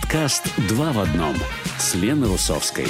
Подкаст «Два в одном» с Леной Русовской.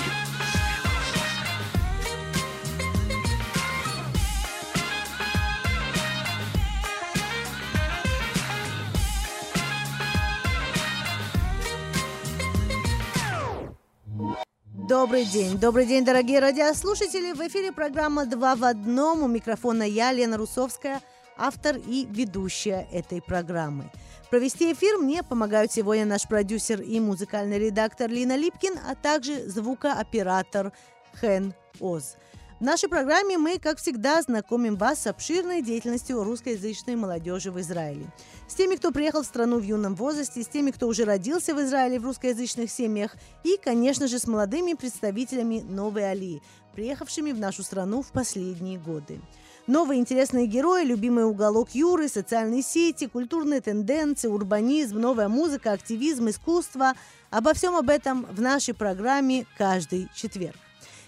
Добрый день. Добрый день, дорогие радиослушатели. В эфире программа «Два в одном». У микрофона я, Лена Русовская, автор и ведущая этой программы. Провести эфир мне помогают сегодня наш продюсер и музыкальный редактор Лина Липкин, а также звукооператор Хэн Оз. В нашей программе мы, как всегда, знакомим вас с обширной деятельностью русскоязычной молодежи в Израиле. С теми, кто приехал в страну в юном возрасте, с теми, кто уже родился в Израиле в русскоязычных семьях и, конечно же, с молодыми представителями новой Алии, приехавшими в нашу страну в последние годы. Новые интересные герои, любимый уголок Юры, социальные сети, культурные тенденции, урбанизм, новая музыка, активизм, искусство. Обо всем об этом в нашей программе каждый четверг.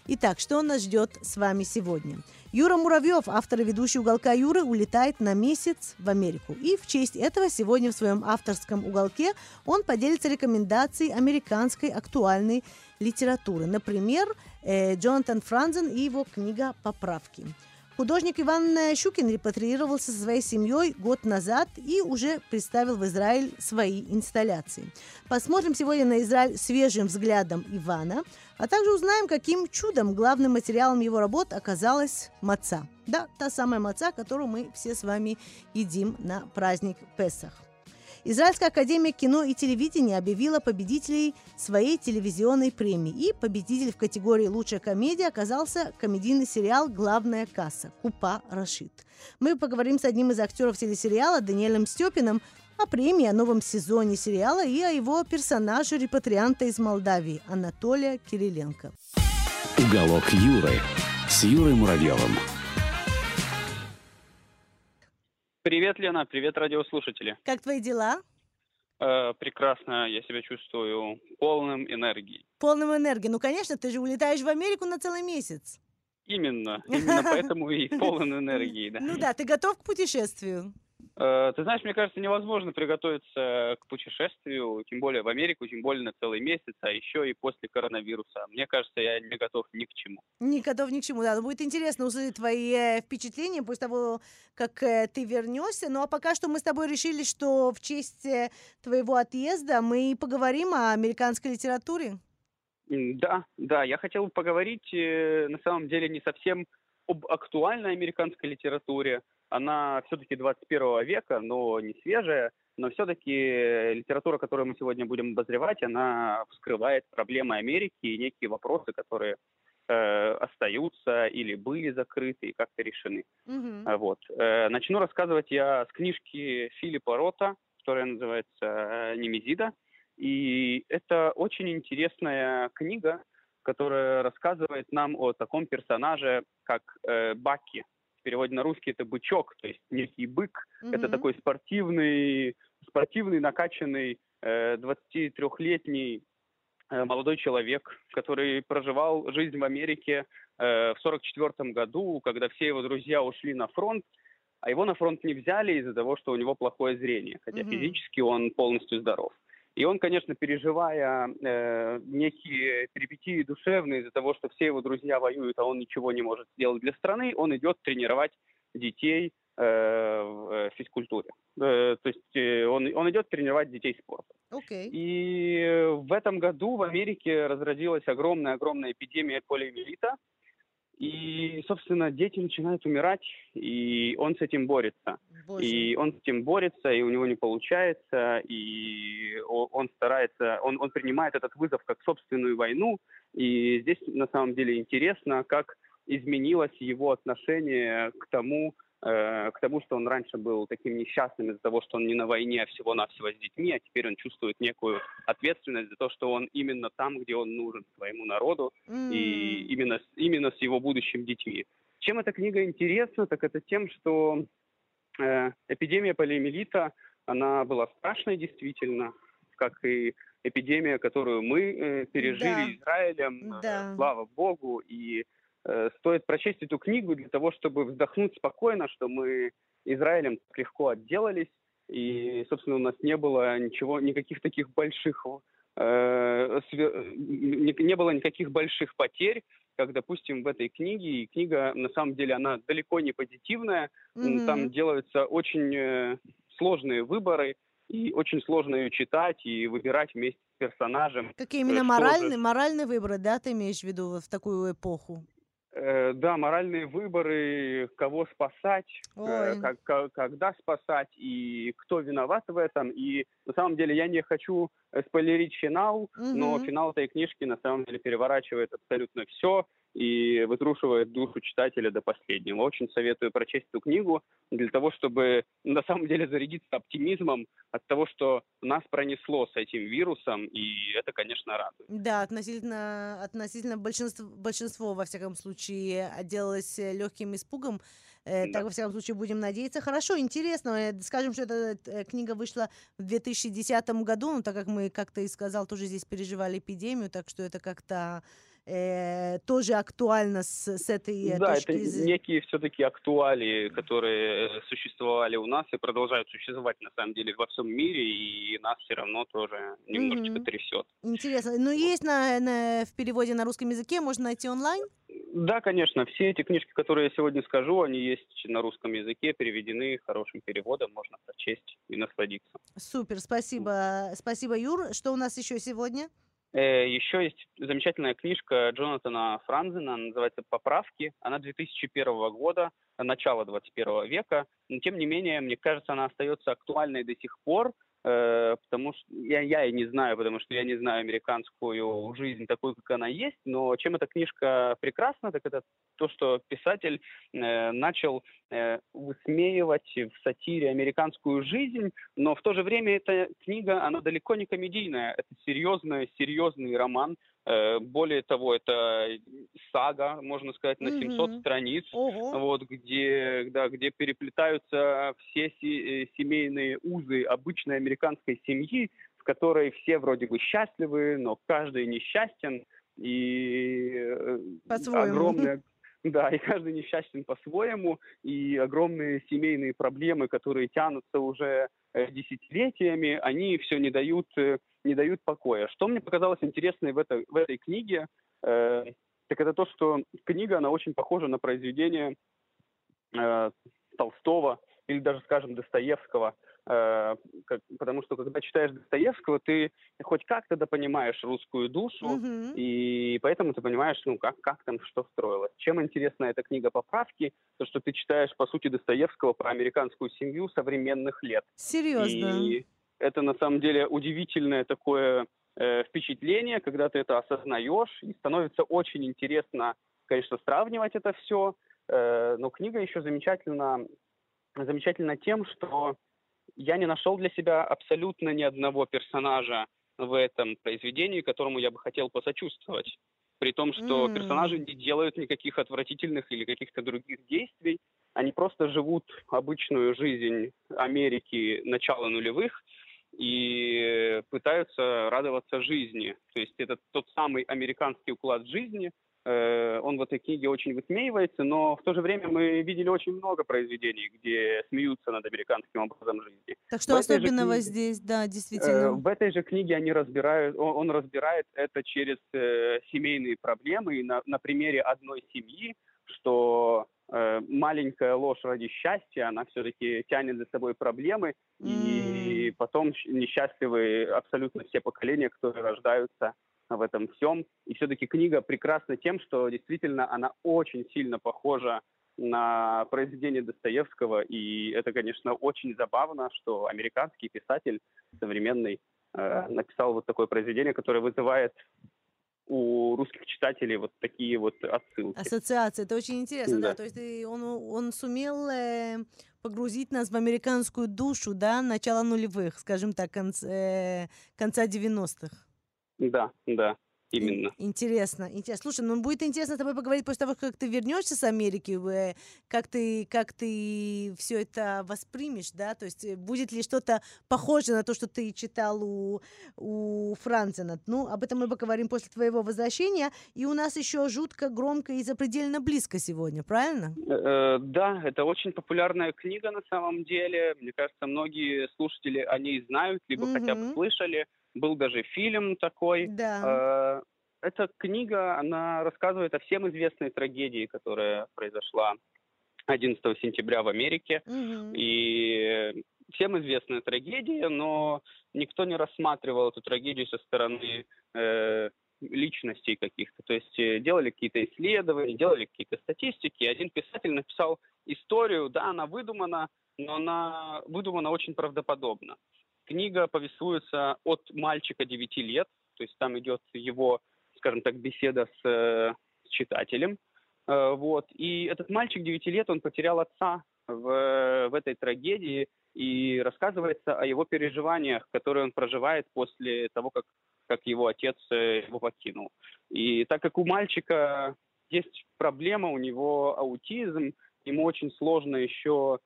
Итак, что нас ждет с вами сегодня? Юра Муравьев, автор и ведущий уголка Юры, улетает на месяц в Америку. И в честь этого сегодня в своем авторском уголке он поделится рекомендацией американской актуальной литературы. Например, э, Джонатан Франзен и его книга «Поправки». Художник Иван Щукин репатриировался со своей семьей год назад и уже представил в Израиль свои инсталляции. Посмотрим сегодня на Израиль свежим взглядом Ивана, а также узнаем, каким чудом главным материалом его работ оказалась маца. Да, та самая маца, которую мы все с вами едим на праздник Песах. Израильская академия кино и телевидения объявила победителей своей телевизионной премии. И победитель в категории «Лучшая комедия» оказался комедийный сериал «Главная касса» Купа Рашид. Мы поговорим с одним из актеров телесериала Даниэлем Степиным о премии, о новом сезоне сериала и о его персонаже репатрианта из Молдавии Анатолия Кириленко. Уголок Юры с Юрой Муравьевым. Привет, Лена, привет, радиослушатели. Как твои дела? Э, прекрасно, я себя чувствую полным энергии. Полным энергии. Ну, конечно, ты же улетаешь в Америку на целый месяц. Именно, именно поэтому и полон энергии, да. Ну да, ты готов к путешествию? Э, ты знаешь, мне кажется, невозможно приготовиться к путешествию, тем более в Америку, тем более на целый месяц, а еще и после коронавируса. Мне кажется, я не готов ни к чему. Не готов ни к чему, да. Но будет интересно услышать твои э, впечатления после того, как э, ты вернешься. Ну а пока что мы с тобой решили, что в честь твоего отъезда мы поговорим о американской литературе. Да, да, я хотел поговорить на самом деле не совсем об актуальной американской литературе, она все-таки 21 века, но не свежая, но все-таки литература, которую мы сегодня будем обозревать, она вскрывает проблемы Америки и некие вопросы, которые э, остаются или были закрыты и как-то решены. Mm-hmm. Вот. Э, начну рассказывать я с книжки Филиппа Рота, которая называется э, «Немезида». И это очень интересная книга, которая рассказывает нам о таком персонаже, как э, Баки – в переводе на русский это бычок, то есть некий бык. Mm-hmm. Это такой спортивный, спортивный, накачанный э, 23-летний э, молодой человек, который проживал жизнь в Америке э, в 44 году, когда все его друзья ушли на фронт, а его на фронт не взяли из-за того, что у него плохое зрение, хотя mm-hmm. физически он полностью здоров. И он, конечно, переживая э, некие перипетии душевные из-за того, что все его друзья воюют, а он ничего не может сделать для страны, он идет тренировать детей э, в э, физкультуре. Э, то есть э, он, он идет тренировать детей спорту. Okay. И в этом году в Америке разразилась огромная-огромная эпидемия полиомиелита, и, собственно, дети начинают умирать, и он с этим борется. Боже. И он с этим борется, и у него не получается, и он старается, он, он принимает этот вызов как собственную войну. И здесь на самом деле интересно, как изменилось его отношение к тому, к тому, что он раньше был таким несчастным из-за того, что он не на войне, а всего-навсего с детьми, а теперь он чувствует некую ответственность за то, что он именно там, где он нужен своему народу, mm. и именно, именно с его будущим детьми. Чем эта книга интересна, так это тем, что э, эпидемия полиомиелита, она была страшной действительно, как и эпидемия, которую мы э, пережили да. Израилем, да. Э, слава богу, и Э, стоит прочесть эту книгу для того, чтобы вздохнуть спокойно, что мы Израилем так легко отделались, и, собственно, у нас не было ничего, никаких таких больших э, не, было никаких больших потерь, как, допустим, в этой книге. И книга, на самом деле, она далеко не позитивная. Mm-hmm. Там делаются очень э, сложные выборы, и очень сложно ее читать и выбирать вместе с персонажем. Какие именно моральные, же... моральные выборы, да, ты имеешь в виду в такую эпоху? Э, да, моральные выборы, кого спасать, э, как, как, когда спасать и кто виноват в этом. И на самом деле я не хочу спойлерить финал, угу. но финал этой книжки на самом деле переворачивает абсолютно все и вытрушивает душу читателя до последнего. Очень советую прочесть эту книгу для того, чтобы на самом деле зарядиться оптимизмом от того, что нас пронесло с этим вирусом, и это, конечно, радует. Да, относительно, относительно большинство, большинство, во всяком случае, отделалось легким испугом. Э, да. Так, во всяком случае, будем надеяться. Хорошо, интересно. Э, скажем, что эта э, книга вышла в 2010 году, но так как мы, как ты и сказал, тоже здесь переживали эпидемию, так что это как-то э, тоже актуально с, с этой да, точки это зрения? некие все-таки актуалии, которые э, существовали у нас и продолжают существовать на самом деле во всем мире, и нас все равно тоже немножечко mm-hmm. трясет. Интересно. Ну, есть на, на, в переводе на русском языке, можно найти онлайн? Да, конечно. Все эти книжки, которые я сегодня скажу, они есть на русском языке, переведены хорошим переводом, можно прочесть и насладиться. Супер, спасибо. Спасибо, Юр. Что у нас еще сегодня? Э, Еще есть замечательная книжка Джонатана Франзена, называется «Поправки». Она 2001 года, начала 21 века. Но, тем не менее, мне кажется, она остается актуальной до сих пор, потому что я, я и не знаю, потому что я не знаю американскую жизнь такой, как она есть, но чем эта книжка прекрасна, так это то, что писатель э, начал э, высмеивать в сатире американскую жизнь, но в то же время эта книга, она далеко не комедийная, это серьезный, серьезный роман, Э, более того, это сага, можно сказать, на 700 mm-hmm. страниц, Ого. вот, где, да, где переплетаются все си- э, семейные узы обычной американской семьи, в которой все вроде бы счастливы, но каждый несчастен, и э, огромное да, и каждый несчастен по-своему, и огромные семейные проблемы, которые тянутся уже десятилетиями, они все не дают не дают покоя. Что мне показалось интересной в этой, в этой книге, э, так это то, что книга, она очень похожа на произведение э, Толстого или даже, скажем, Достоевского, э, как, потому что когда читаешь Достоевского, ты хоть как-то да понимаешь русскую душу, mm-hmm. и поэтому ты понимаешь, ну, как, как там что строилось. Чем интересна эта книга «Поправки», то, что ты читаешь, по сути, Достоевского про американскую семью современных лет. Серьезно? И это на самом деле удивительное такое э, впечатление, когда ты это осознаешь, и становится очень интересно, конечно, сравнивать это все. Э, но книга еще замечательна, замечательна тем, что я не нашел для себя абсолютно ни одного персонажа в этом произведении, которому я бы хотел посочувствовать. При том, что mm. персонажи не делают никаких отвратительных или каких-то других действий, они просто живут обычную жизнь Америки начала нулевых, и пытаются радоваться жизни. То есть это тот самый американский уклад жизни, он в этой книге очень высмеивается, но в то же время мы видели очень много произведений, где смеются над американским образом жизни. Так что в особенного книге, здесь, да, действительно? Э, в этой же книге они разбирают, он, разбирает это через э, семейные проблемы и на, на примере одной семьи, что Э, маленькая ложь ради счастья, она все-таки тянет за собой проблемы, mm. и потом несчастливы абсолютно все поколения, которые рождаются в этом всем. И все-таки книга прекрасна тем, что действительно она очень сильно похожа на произведение Достоевского, и это, конечно, очень забавно, что американский писатель современный э, написал вот такое произведение, которое вызывает у русских читателей вот такие вот отсылки. Ассоциации, это очень интересно, да. да. То есть он, он сумел э, погрузить нас в американскую душу, да, начала нулевых, скажем так, э, конца 90-х. Да, да. Именно. Интересно, интересно. Слушай, ну будет интересно с тобой поговорить после того, как ты вернешься с Америки, как ты, как ты все это воспримешь, да, то есть э, будет ли что-то похоже на то, что ты читал у, у Францена. Ну, об этом мы поговорим после твоего возвращения. И у нас еще жутко громко и запредельно близко сегодня, правильно? Э, да, это очень популярная книга на самом деле. Мне кажется, многие слушатели о ней знают, либо угу. хотя бы слышали. Был даже фильм такой. Да. Э, эта книга, она рассказывает о всем известной трагедии, которая произошла 11 сентября в Америке. Мгм. И всем известная трагедия, но никто не рассматривал эту трагедию со стороны э, личностей каких-то. То есть э, делали какие-то исследования, делали какие-то статистики. Один писатель написал историю, да, она выдумана, но она выдумана очень правдоподобно. Книга повествуется от мальчика 9 лет, то есть там идет его, скажем так, беседа с, э, с читателем. Э, вот. И этот мальчик 9 лет, он потерял отца в, в этой трагедии, и рассказывается о его переживаниях, которые он проживает после того, как, как его отец э, его покинул. И так как у мальчика есть проблема, у него аутизм, ему очень сложно еще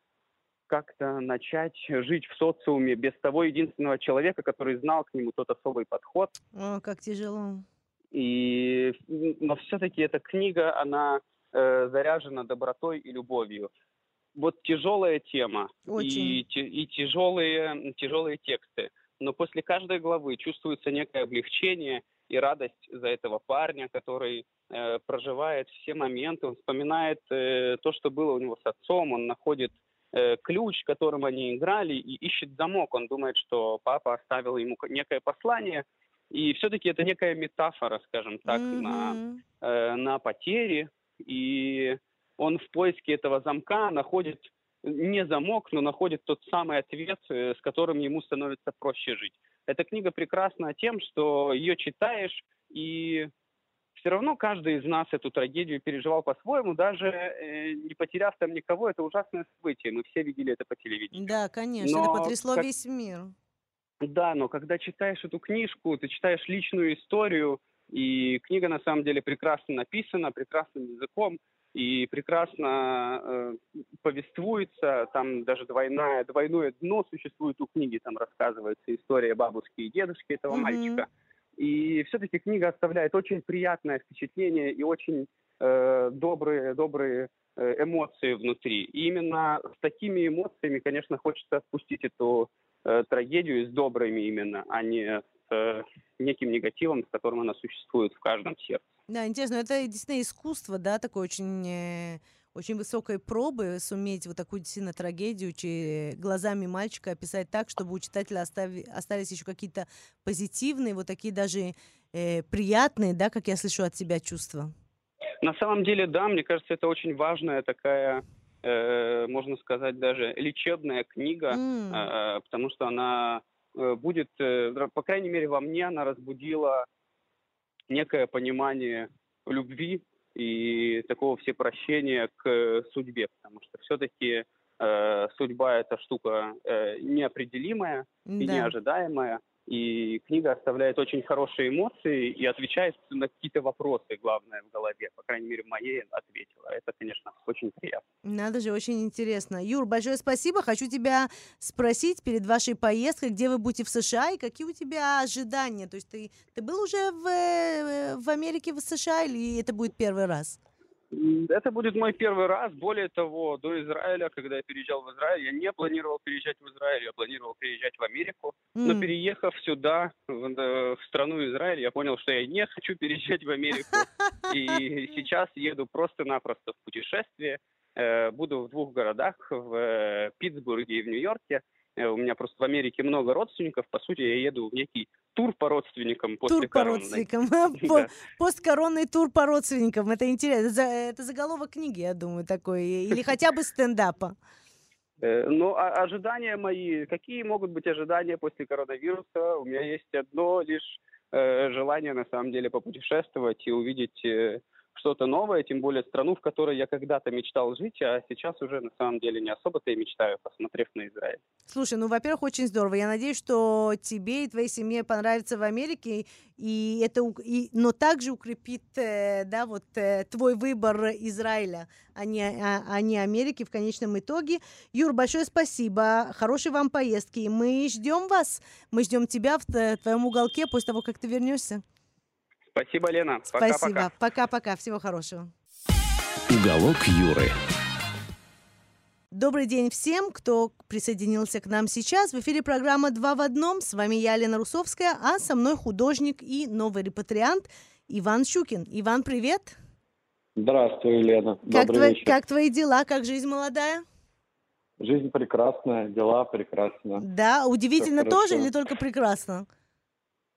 как-то начать жить в социуме без того единственного человека, который знал к нему тот особый подход. О, как тяжело. И, но все-таки эта книга, она э, заряжена добротой и любовью. Вот тяжелая тема Очень. и, и тяжелые, тяжелые тексты. Но после каждой главы чувствуется некое облегчение и радость за этого парня, который э, проживает все моменты, он вспоминает э, то, что было у него с отцом, он находит э, ключ, которым они играли, и ищет замок. Он думает, что папа оставил ему некое послание, и все-таки это некая метафора, скажем так, на, Мгм. э, на потери, и он в поиске этого замка находит не замок, но находит тот самый ответ, э, с которым ему становится проще жить. Эта книга прекрасна тем, что ее читаешь, и все равно каждый из нас эту трагедию переживал по-своему, даже э, не потеряв там никого, это ужасное событие. Мы все видели это по телевидению. Да, конечно, это Но потрясло как- весь мир. Да, но когда читаешь эту книжку, ты читаешь личную историю, и книга на самом деле прекрасно написана, прекрасным языком, и прекрасно э, повествуется, там даже двойная, двойное дно существует у книги, там рассказывается история бабушки и дедушки этого Мгм. мальчика. И все-таки книга оставляет очень приятное впечатление и очень э, добрые, добрые э, эмоции внутри. И именно с такими эмоциями, конечно, хочется отпустить эту э, трагедию с добрыми именно, а не с э, неким негативом, с которым она существует в каждом сердце. Да, интересно, это действительно искусство, да, такое очень, э, очень высокой пробы суметь вот такую действительно трагедию че- глазами мальчика описать так, чтобы у читателя остави- остались еще какие-то позитивные, вот такие даже э, приятные, да, как я слышу от тебя чувства. На самом деле, да, мне кажется, это очень важная такая, э, можно сказать, даже лечебная книга, М, э, потому что она э, будет, э, по крайней мере, во мне она разбудила некое понимание любви и такого всепрощения к э, судьбе, потому что все-таки судьба это штука э, неопределимая и да. неожидаемая, и книга оставляет очень хорошие эмоции и отвечает на какие-то вопросы, главное, в голове. По крайней мере, моей ответила. Это, конечно, очень приятно. Надо же, очень интересно. Юр, большое спасибо. Хочу тебя спросить перед вашей поездкой, где вы будете в США и какие у тебя ожидания? То есть ты, ты был уже в, э, в Америке, в США или это будет первый раз? Это будет мой первый раз. Более того, до Израиля, когда я переезжал в Израиль, я не планировал переезжать в Израиль, я планировал переезжать в Америку. Но переехав сюда, в, э, в страну Израиль, я понял, что я не хочу переезжать в Америку. И сейчас еду просто-напросто в путешествие. Э, Буду в двух городах, в э, Питтсбурге и в Нью-Йорке. Э, У меня просто в Америке много родственников. По сути, я еду в некий тур по родственникам после Тур по родственникам. Да. Посткоронный тур по родственникам. Это интересно. Это заголовок книги, я думаю, такой. Или хотя бы стендапа. Э, Ну, а ожидания мои, какие могут быть ожидания после коронавируса? У меня есть одно лишь э, желание, на самом деле, попутешествовать и увидеть что-то новое, тем более страну, в которой я когда-то мечтал жить, а сейчас уже, на самом деле, не особо-то и мечтаю, посмотрев на Израиль. Слушай, ну, во-первых, очень здорово. Я надеюсь, что тебе и твоей семье понравится в Америке, и это, и, но также укрепит, э, да, вот э, твой выбор Израиля, а не, а, а не Америки в конечном итоге. Юр, большое спасибо, хорошей вам поездки. Мы ждем вас, мы ждем тебя в твоем уголке после того, как ты вернешься. Спасибо, Лена. Пока-пока. Спасибо, пока-пока, всего хорошего. Уголок Юры. Добрый день всем, кто присоединился к нам сейчас. В эфире программа «Два в одном». С вами я, Лена Русовская, а со мной художник и новый репатриант Иван Щукин. Иван, привет! Здравствуй, Лена. Как, твои, вечер. как твои дела? Как жизнь молодая? Жизнь прекрасная, дела прекрасно. Да, удивительно тоже хорошо. или только прекрасно?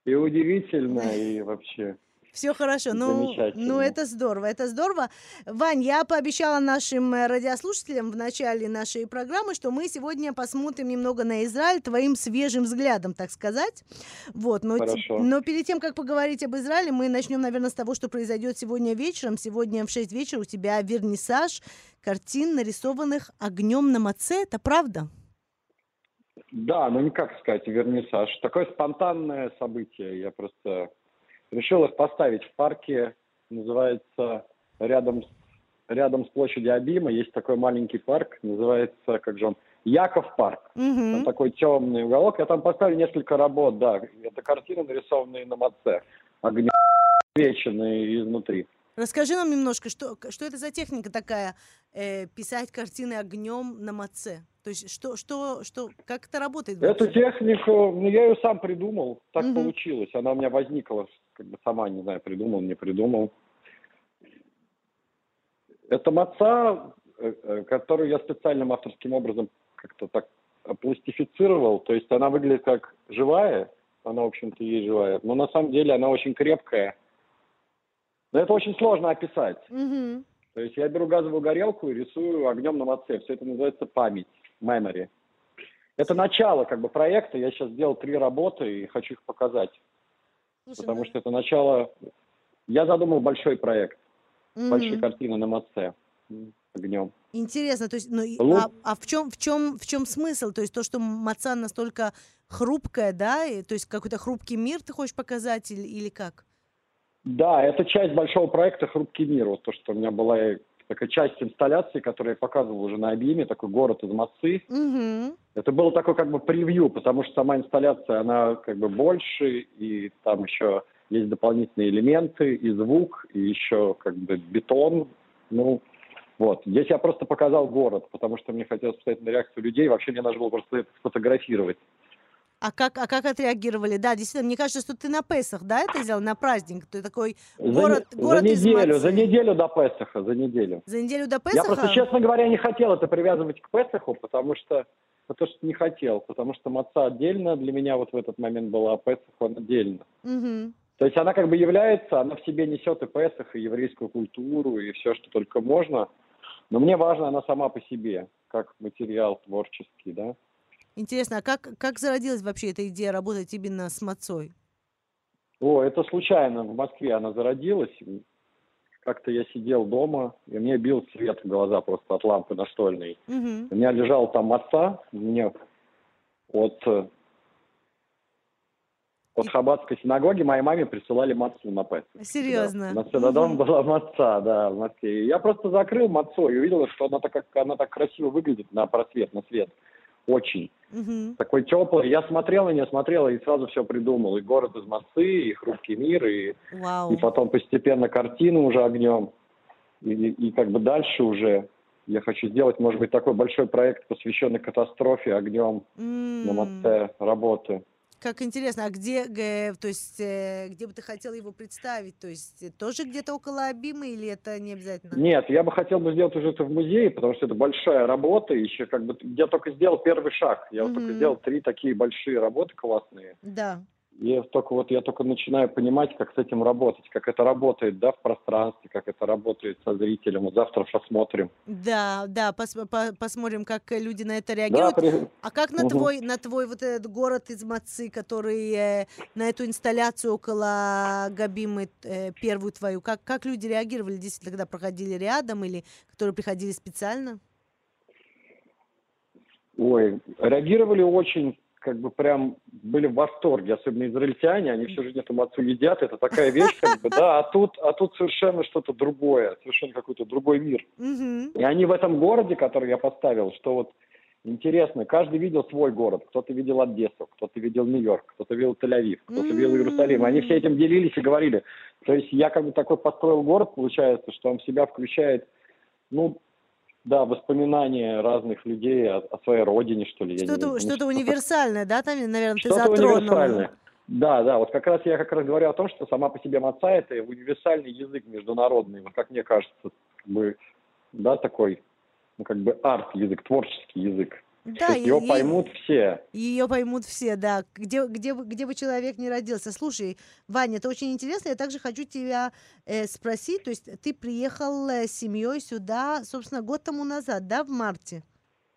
И удивительно, и вообще. Все хорошо. Ну, ну, это здорово, это здорово. Вань, я пообещала нашим э, радиослушателям в начале нашей программы, что мы сегодня посмотрим немного на Израиль твоим свежим взглядом, так сказать. Вот, но, Хорошо. но перед тем, как поговорить об Израиле, мы начнем, наверное, с того, что произойдет сегодня вечером. Сегодня в 6 вечера у тебя вернисаж картин, нарисованных огнем на маце. Это правда? Да, ну никак сказать, вернисаж. Такое спонтанное событие. Я просто решил их поставить в парке. Называется рядом с, рядом с площадью Абима. Есть такой маленький парк. Называется, как же он, Яков парк. Там Мгм. такой темный уголок. Я там поставил несколько работ, да. Это картины, нарисованные на маце. Огнем свеченные изнутри. Расскажи нам немножко, что, что это за техника такая, э, писать картины огнем на маце? То есть что, что, что, как это работает? Эту технику, ну, я ее сам придумал, так Мгм. получилось. Она у меня возникла, как бы сама, не знаю, придумал, не придумал. Это маца, э, э, которую я специальным авторским образом как-то так пластифицировал. То есть она выглядит как живая, она, в общем-то, есть живая, но на самом деле она очень крепкая. Но это очень сложно описать. Мгм. То есть я беру газовую горелку и рисую огнем на маце. Все это называется память, memory. Это начало как бы проекта. Я сейчас сделал три работы и хочу их показать. Слушай, Потому ну, что это начало... Я задумал большой проект. мгм. Большие картины на маце. м, Огнем. Интересно, то есть, ну, а, а в чем, в чем, в чем смысл? То есть то, что маца настолько хрупкая, да, и, то есть какой-то хрупкий мир ты хочешь показать или, или как? Да, это часть большого проекта «Хрупкий мир». Вот то, что у меня была такая часть инсталляции, которую я показывал уже на Объеме, такой город из мацы. Мгм. Это было такое как бы превью, потому что сама инсталляция, она как бы больше, и там еще есть дополнительные элементы, и звук, и еще как бы бетон. Ну, вот. Здесь я просто показал город, потому что мне хотелось посмотреть на реакцию людей. Вообще мне нужно было просто это сфотографировать. А как, а как отреагировали? Да, действительно, мне кажется, что ты на Песах, да, это сделал, на праздник? Ты такой За, город, не- город за из неделю, мацы. за неделю до Песаха, за неделю. За неделю до Я Песаха? просто, честно говоря, не хотел это привязывать к Песаху, потому что потому что не хотел, потому что маца отдельно для меня вот в этот момент была, а Песах он отдельно. Мгм. То есть она как бы является, она в себе несет и Песах, и еврейскую культуру, и все, что только можно. Но мне важна она сама по себе, как материал творческий, да. Интересно, а как, как зародилась вообще эта идея работать именно с мацой? О, это случайно в Москве она зародилась. Как-то я сидел дома, и мне бил свет в глаза просто от лампы настольной. Мгм. У меня лежал там отца, мне от, э, от Хабатской синагоги моей маме присылали мацу на Песах. Серьезно? У нас всегда дома была маца, да, в Москве. И я просто закрыл мацу и увидел, что она так, она так красиво выглядит на просвет, на свет. Очень. Мгм. Такой теплый. Я смотрел на нее, смотрел и сразу все придумал. И город из мацы, и хрупкий мир, и, Вау. и потом постепенно картину уже огнем. И, и как бы дальше уже я хочу сделать, может быть, такой большой проект, посвященный катастрофе огнем на М, маце работы. Как интересно, а где, то есть, э, где бы ты хотел его представить? То есть э, тоже где-то около Абимы или это не обязательно? Нет, я бы хотел бы сделать уже это в музее, потому что это большая работа, еще как бы я только сделал первый шаг. Я вот только сделал три такие большие работы классные. Да. Я только вот я только начинаю понимать, как с этим работать, как это работает, да, в пространстве, как это работает со зрителем. Вот завтра посмотрим. Да, да, пос- по- посмотрим, как люди на это Да, реагируют. при- А как на Мгм. твой, на твой вот этот город из Мацы, который э, на эту инсталляцию около Габимы э, первую твою, как, как люди реагировали, действительно, когда проходили рядом или которые приходили специально? Ой, реагировали очень, как бы прям были в восторге, особенно израильтяне, они всю жизнь эту мацу едят, это такая вещь, как бы, да, а тут, а тут совершенно что-то другое, совершенно какой-то другой мир. И они в этом городе, который я поставил, что вот интересно, каждый видел свой город. Кто-то видел Одессу, кто-то видел Нью-Йорк, кто-то видел Тель-Авив, кто-то видел Иерусалим. Они все этим делились и говорили. То есть я как бы такой построил город, получается, что он в себя включает, ну, да, воспоминания разных людей о, о своей родине, что ли. Что-то, что-то универсальное, да, там, наверное, ты что-то затронул. универсальное. Да, да, вот как раз я как раз говорю о том, что сама по себе маца это универсальный язык международный, вот как мне кажется, как бы, да, такой, ну, как бы арт-язык, творческий язык. Да, и, ее поймут все. Ее поймут все, да. Где, где, где бы человек не родился. Слушай, Ваня, это очень интересно. Я также хочу тебя э, спросить. То есть ты приехал э, с семьей сюда, собственно, год тому назад, да, в марте?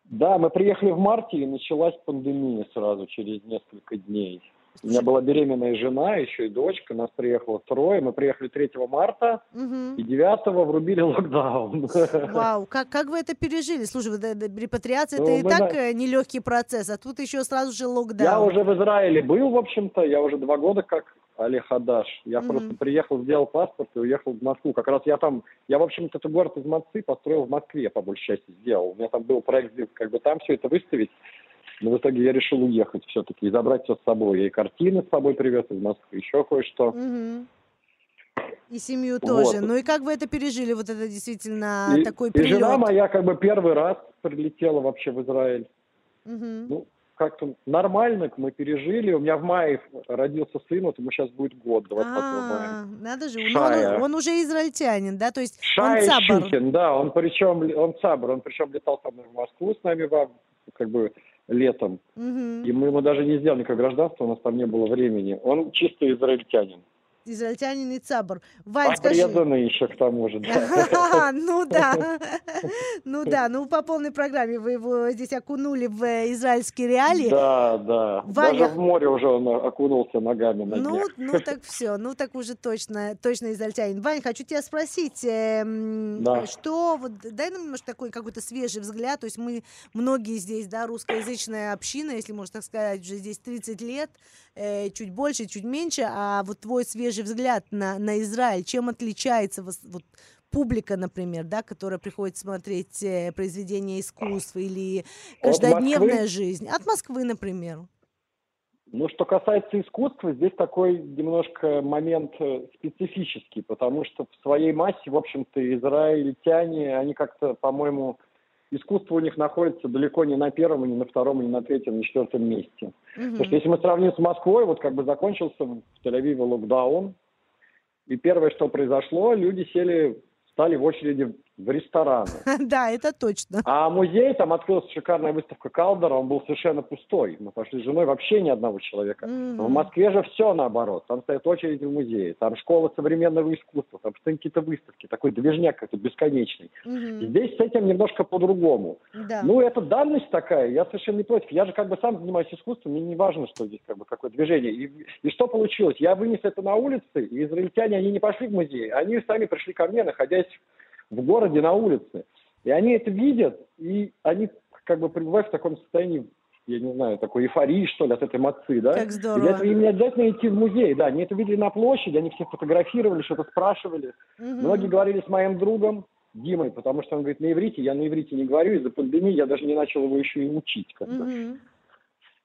Да, мы приехали в марте, и началась пандемия сразу через несколько дней. У меня была беременная жена, еще и дочка, нас приехало трое. Мы приехали 3 марта, угу. и 9 врубили локдаун. Вау, как, как вы это пережили? Слушай, репатриация ну, это и так на... Э, нелегкий процесс, а тут еще сразу же локдаун. Я уже в Израиле был, в общем-то, я уже два года как Али Хадаш. Я mm просто приехал, сделал паспорт и уехал в Москву. Как раз я там, я, в общем-то, этот город из Москвы построил в Москве, по большей части, сделал. У меня там был проект, как бы там все это выставить. Но в итоге я решил уехать все-таки и забрать все с собой. Я и картины с собой привез из Москвы, еще кое-что. Угу. И семью тоже. Вот. Ну и как вы это пережили, вот это действительно и, такой прилет? И жена моя как бы первый раз прилетела вообще в Израиль. Угу. Ну, как-то нормально мы пережили. У меня в мае родился сын, вот ему сейчас будет год, 20 а, мая. Надо же, Шая. Он, он уже израильтянин, да? То есть Шая он. Щукин, да, он причем, он цабар, он причем летал со мной в Москву с нами, как бы летом. Угу. И мы ему даже не сделали никакое гражданство, у нас там не было времени. Он чисто израильтянин. Израильтянин и Цабр. Вань, скажи... еще к тому же, да. Ну да, ну да, ну по полной программе вы его здесь окунули в э, израильские реалии. Да, да, даже в море уже он окунулся ногами на Ну, ну так все, ну так уже точно, точно израильтянин. Вань, хочу тебя спросить, эм, что, вот дай нам немножко такой какой-то свежий взгляд, то есть мы многие здесь, да, русскоязычная община, если можно так сказать, уже здесь 30 лет, э, чуть больше, чуть меньше, а вот твой свежий взгляд на, на Израиль, чем отличается вот, публика, например, да, которая приходит смотреть э, произведения искусства или каждодневная жизнь? От Москвы, например. Ну, что касается искусства, здесь такой немножко момент э, специфический, потому что в своей массе, в общем-то, израильтяне, они как-то, по-моему, искусство у них находится далеко не на первом, не на втором, не на третьем, не на четвертом месте. Угу. Потому что если мы сравним с Москвой, вот как бы закончился в Тель-Авиве локдаун, и первое, что произошло, люди сели, стали в очереди в рестораны. Да, это точно. А музей, там открылась шикарная выставка Калдера, он был совершенно пустой. Мы пошли с женой, вообще ни одного человека. Mm-hmm. в Москве же все наоборот. Там стоят очереди в музее, там школа современного искусства, там постоянно какие-то выставки, такой движняк какой-то бесконечный. Mm-hmm. Здесь с этим немножко по-другому. Да. Ну, это данность такая, я совершенно не против. Я же как бы сам занимаюсь искусством, мне не важно, что здесь как бы какое движение. И, и что получилось? Я вынес это на улице, и израильтяне, они не пошли в музей, они сами пришли ко мне, находясь в городе на улице. И они это видят, и они как бы пребывают в таком состоянии, я не знаю, такой эйфории, что ли, от этой мацы, да? Как здорово. И для этого им не обязательно идти в музей, да, они это видели на площади, они все фотографировали, что-то спрашивали. Угу. Многие говорили с моим другом Димой, потому что он говорит на иврите, я на иврите не говорю, из-за пандемии я даже не начал его еще и учить. Как угу.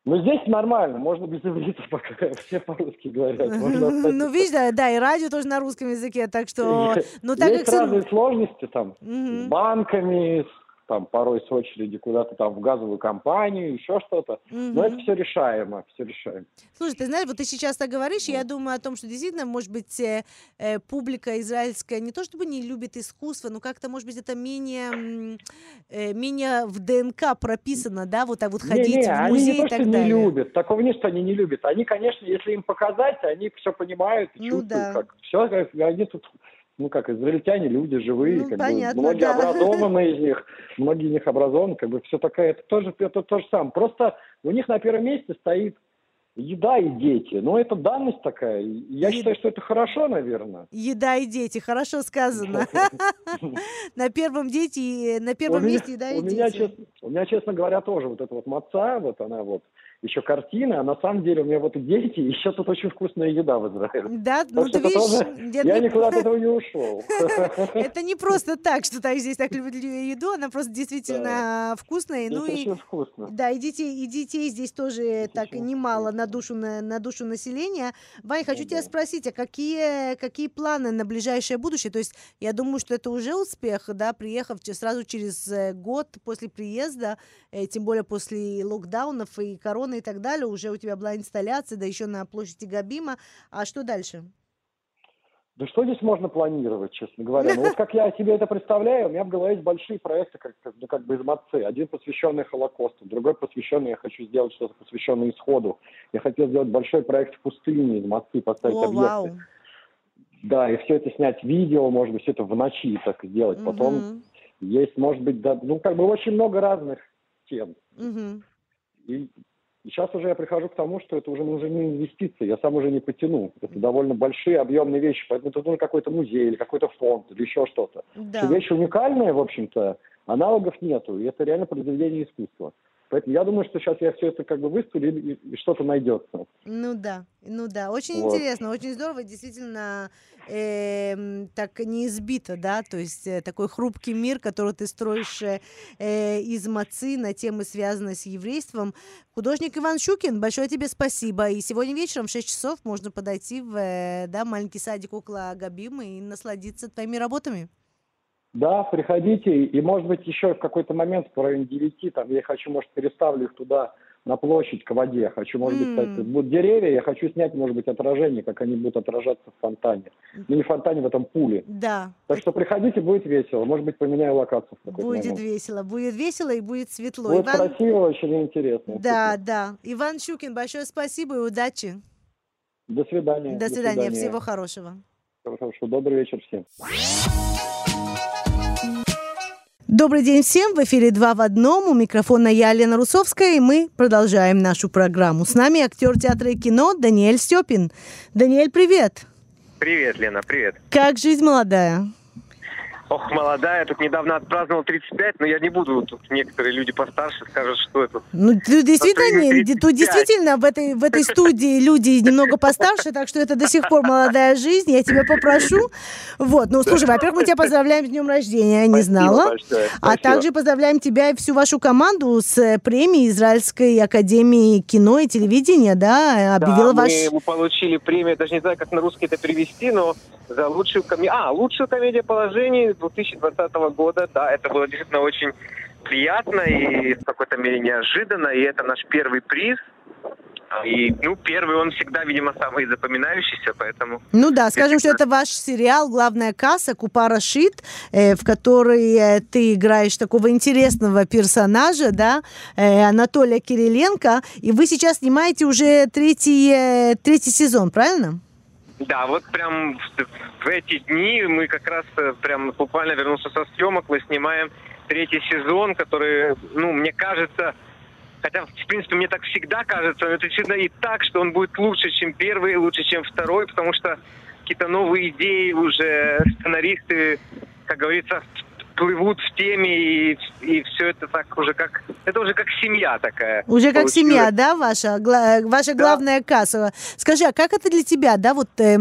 Ну, здесь нормально, можно без иврита пока, все по-русски говорят. Ну, видишь, да, да, и радио тоже на русском языке, так что... Ну, так Есть разные сложности там, с банками, с там порой с очереди куда-то там в газовую компанию, еще что-то. Угу. Но это все решаемо, все решаемо. Слушай, ты знаешь, вот ты сейчас так говоришь, я думаю о том, что действительно, может быть, э, э, публика израильская не то чтобы не любит искусство, но как-то, может быть, это менее, э, менее в ДНК прописано, да, вот так вот ходить не, не, в музей они не и так то, далее. не любят, такого нет, что они не любят. Они, конечно, если им показать, они все понимают и ну, чувствуют, да. как все, как, они тут ну как, израильтяне, люди живые, ну, как понятно, бы, многие да. образованы из них, многие из них образованы, как бы все такое, это тоже, это то же самое. Просто у них на первом месте стоит еда и дети. Ну, это данность такая. Я Е- считаю, что это хорошо, наверное. Еда и дети, хорошо сказано. На первом дети, на первом месте еда и дети. у меня, честно говоря, тоже вот эта вот маца, вот она вот. Еще картины, а на самом деле у меня вот и дети, и еще тут очень вкусная еда в Израиле. Да, ну ты видишь... Тоже... Я никуда от этого не ушел. Это не просто так, что так здесь так любят еду, она просто действительно вкусная. Ну и вкусно. Да, и детей, и детей здесь тоже так немало на душу на душу населения. Вань, хочу тебя спросить, а какие какие планы на ближайшее будущее? То есть я думаю, что это уже успех, да, приехав сразу через э, год после приезда, э, тем более после локдаунов и короны и так далее, уже у тебя была инсталляция, да еще на площади Габима. А что дальше? Да что здесь можно планировать, честно говоря? Ну вот как я себе это представляю, у меня в голове есть большие проекты, как, как, ну, как бы из МАЦИ. Один посвященный Холокосту, другой посвященный, я хочу сделать что-то посвященное исходу. Я хотел сделать большой проект в пустыне из МАЦИ, поставить О, объекты. Вау. Да, и все это снять видео, может быть, все это в ночи так сделать. Угу. Потом есть, может быть, да, ну как бы очень много разных тем. Угу. И и сейчас уже я прихожу к тому, что это уже, уже не инвестиции, я сам уже не потяну. Это довольно большие, объемные вещи, поэтому это нужен какой-то музей или какой-то фонд или еще что-то. Да. Что вещь уникальная, в общем-то, аналогов нету, и это реально произведение искусства. Поэтому я думаю, что сейчас я все это как бы выставлю, и, и что-то найдется. Ну да, ну да, очень вот. интересно, очень здорово, действительно э, так не избито, да, то есть э, такой хрупкий мир, который ты строишь э, э, из мацы на темы, связанные с еврейством. Художник Иван Щукин, большое тебе спасибо. И сегодня вечером в 6 часов можно подойти в э, да, маленький садик около Габима и насладиться твоими работами. Да, приходите, и, может быть, еще в какой-то момент в районе 9, там, я хочу, может, переставлю их туда, на площадь, к воде. Хочу, может быть, кстати, будут деревья, я хочу снять, может быть, отражение, как они будут отражаться в фонтане. Ну, не в фонтане, в этом пуле. Да. Так что приходите, будет весело. Может быть, поменяю локацию в Будет момент. весело, будет весело и будет светло. Будет Иван... красиво, очень интересно. Да, да. Иван Щукин, большое спасибо и удачи. До свидания. До свидания, До свидания. всего хорошего. Хорошо, добрый вечер всем. Добрый день всем! В эфире «Два в одном». У микрофона я, Лена Русовская, и мы продолжаем нашу программу. С нами актер театра и кино Даниэль Степин. Даниэль, привет! Привет, Лена, привет. Как жизнь молодая? Ох, молодая, тут недавно отпраздновал 35, но я не буду, тут некоторые люди постарше скажут, что это. Ну, тут действительно, тут действительно в этой, в этой студии люди немного постарше, так что это до сих пор молодая жизнь, я тебя попрошу. Вот, ну, слушай, во-первых, мы тебя поздравляем с днем рождения, я не знала. А также поздравляем тебя и всю вашу команду с премией Израильской Академии кино и телевидения, да, объявила да, ваш... мы, мы получили премию, даже не знаю, как на русский это перевести, но за лучшую комедию. А, лучшую комедию положений 2020 года. Да, это было действительно очень приятно и в какой-то мере неожиданно. И это наш первый приз. И, ну, первый он всегда, видимо, самый запоминающийся, поэтому... Ну да, скажем, что это ваш сериал «Главная касса» Купара Шит, э, в которой э, ты играешь такого интересного персонажа, да, э, Анатолия Кириленко, и вы сейчас снимаете уже третий, э, третий сезон, правильно? Да, вот прям в, эти дни мы как раз э, прям буквально вернулся со съемок, мы снимаем третий сезон, который, ну, мне кажется, хотя, в принципе, мне так всегда кажется, но это всегда и так, что он будет лучше, чем первый, лучше, чем второй, потому что какие-то новые идеи уже сценаристы, как говорится, плывут в теме, и, и все это так уже как... Это уже как семья такая. Уже как семья, да, ваша? Гла, ваша да. главная касса. Скажи, а как это для тебя, да, вот, э,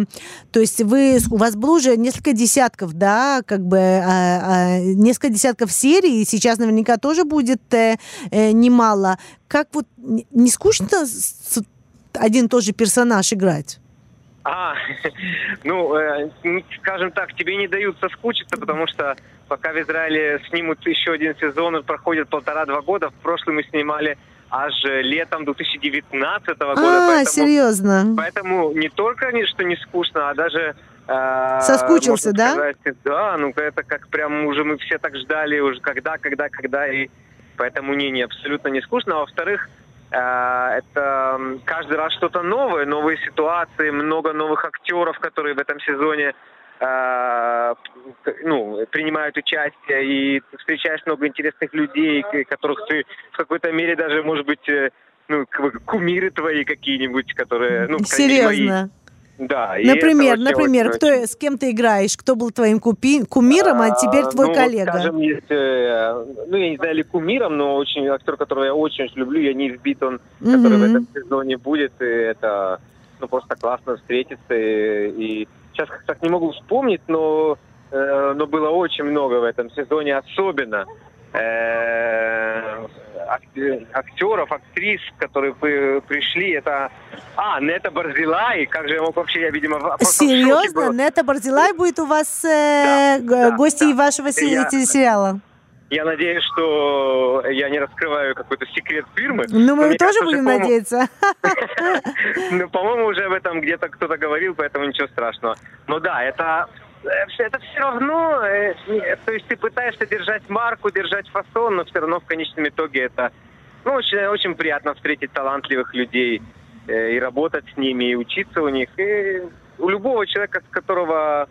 то есть вы, у вас было уже несколько десятков, да, как бы, э, э, несколько десятков серий, и сейчас наверняка тоже будет э, э, немало. Как вот, не скучно один и тот же персонаж играть? А, ну, э, скажем так, тебе не дают соскучиться, потому что пока в Израиле снимут еще один сезон, проходит полтора-два года. В прошлом мы снимали аж летом 2019 года. А, поэтому, серьезно? Поэтому не только что не скучно, а даже... Э, Соскучился, да? Сказать, да, ну это как прям уже мы все так ждали уже когда, когда, когда. И поэтому не, не, абсолютно не скучно. А во-вторых, э, это каждый раз что-то новое, новые ситуации, много новых актеров, которые в этом сезоне ну, принимают участие, и встречаешь много интересных людей, которых ты в какой-то мере даже, может быть, э, ну, кумиры твои какие-нибудь, которые... Ну, Серьезно? Да. Например, например, кто, с кем ты играешь? Кто был твоим купи, кумиром, а теперь твой ну, коллега? скажем, есть, э, ну, я не знаю, ли кумиром, но очень актер, которого я очень люблю, я не Битон, mm-hmm. который в этом сезоне будет, и это ну, просто классно встретиться. И, и сейчас так не могу вспомнить, но, э, но было очень много в этом сезоне, особенно э, актеров, актрис, которые пришли, это... А, Нета Барзилай, как же я мог вообще, я, видимо, Серьезно? Нета Барзилай будет у вас э, да, гостей да, вашего я, телесериала? Я надеюсь, что я не раскрываю какой-то секрет фирмы. Ну, мы тоже кажется, будем надеяться. Ну, по-моему, уже об этом где-то кто-то говорил, поэтому ничего страшного. Но да, это это все равно, э, то есть ты пытаешься держать марку, держать фасон, но все равно в конечном итоге это ну, очень, очень приятно встретить талантливых людей э, и работать с ними, и учиться у них. И у любого человека, с которого,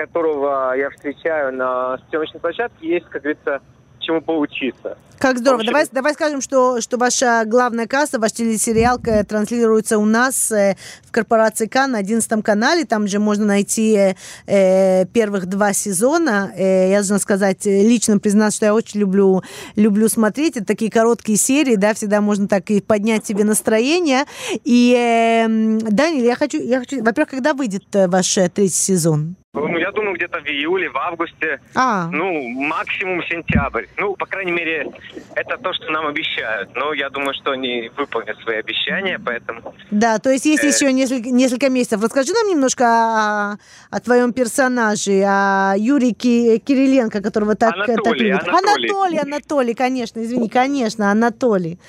которого я встречаю на съемочной площадке, есть, как говорится, чему поучиться. Как здорово. Давай, давай скажем, что, что ваша главная касса, ваш телесериал транслируется у нас э, в корпорации Кан на 11 канале. Там же можно найти э, первых два сезона. Э, я должна сказать, э, лично признаться, что я очень люблю, люблю смотреть. Это такие короткие серии, да, всегда можно так и поднять себе настроение. И, э, Данил, я хочу, я хочу... Во-первых, когда выйдет э, ваш третий сезон? Ну, я думаю, где-то в июле, в августе. А. Ну, максимум сентябрь. Ну, по крайней мере, это то, что нам обещают. Но я думаю, что они выполнят свои обещания, поэтому... Да, то есть есть э... еще несколько, несколько месяцев. Расскажи нам немножко о, о твоем персонаже, о Юрии Кириленко, которого так, Анатолий, так любят. Анатолий. Анатолий, Анатолий, конечно, извини, конечно, Анатолий.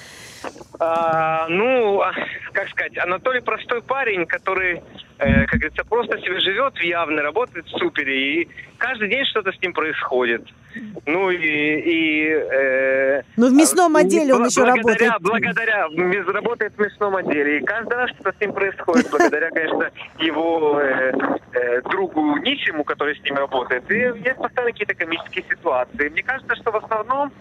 А, ну, как сказать, Анатолий простой парень, который, э, как говорится, просто себе живет в явной, работает в супере, и каждый день что-то с ним происходит. Ну и... и э, ну в мясном отделе он еще благодаря, работает. Благодаря, работает в мясном отделе, и каждый раз что-то с ним происходит, благодаря, конечно, его э, э, другу Ничему, который с ним работает. И есть постоянно какие-то комические ситуации. Мне кажется, что в основном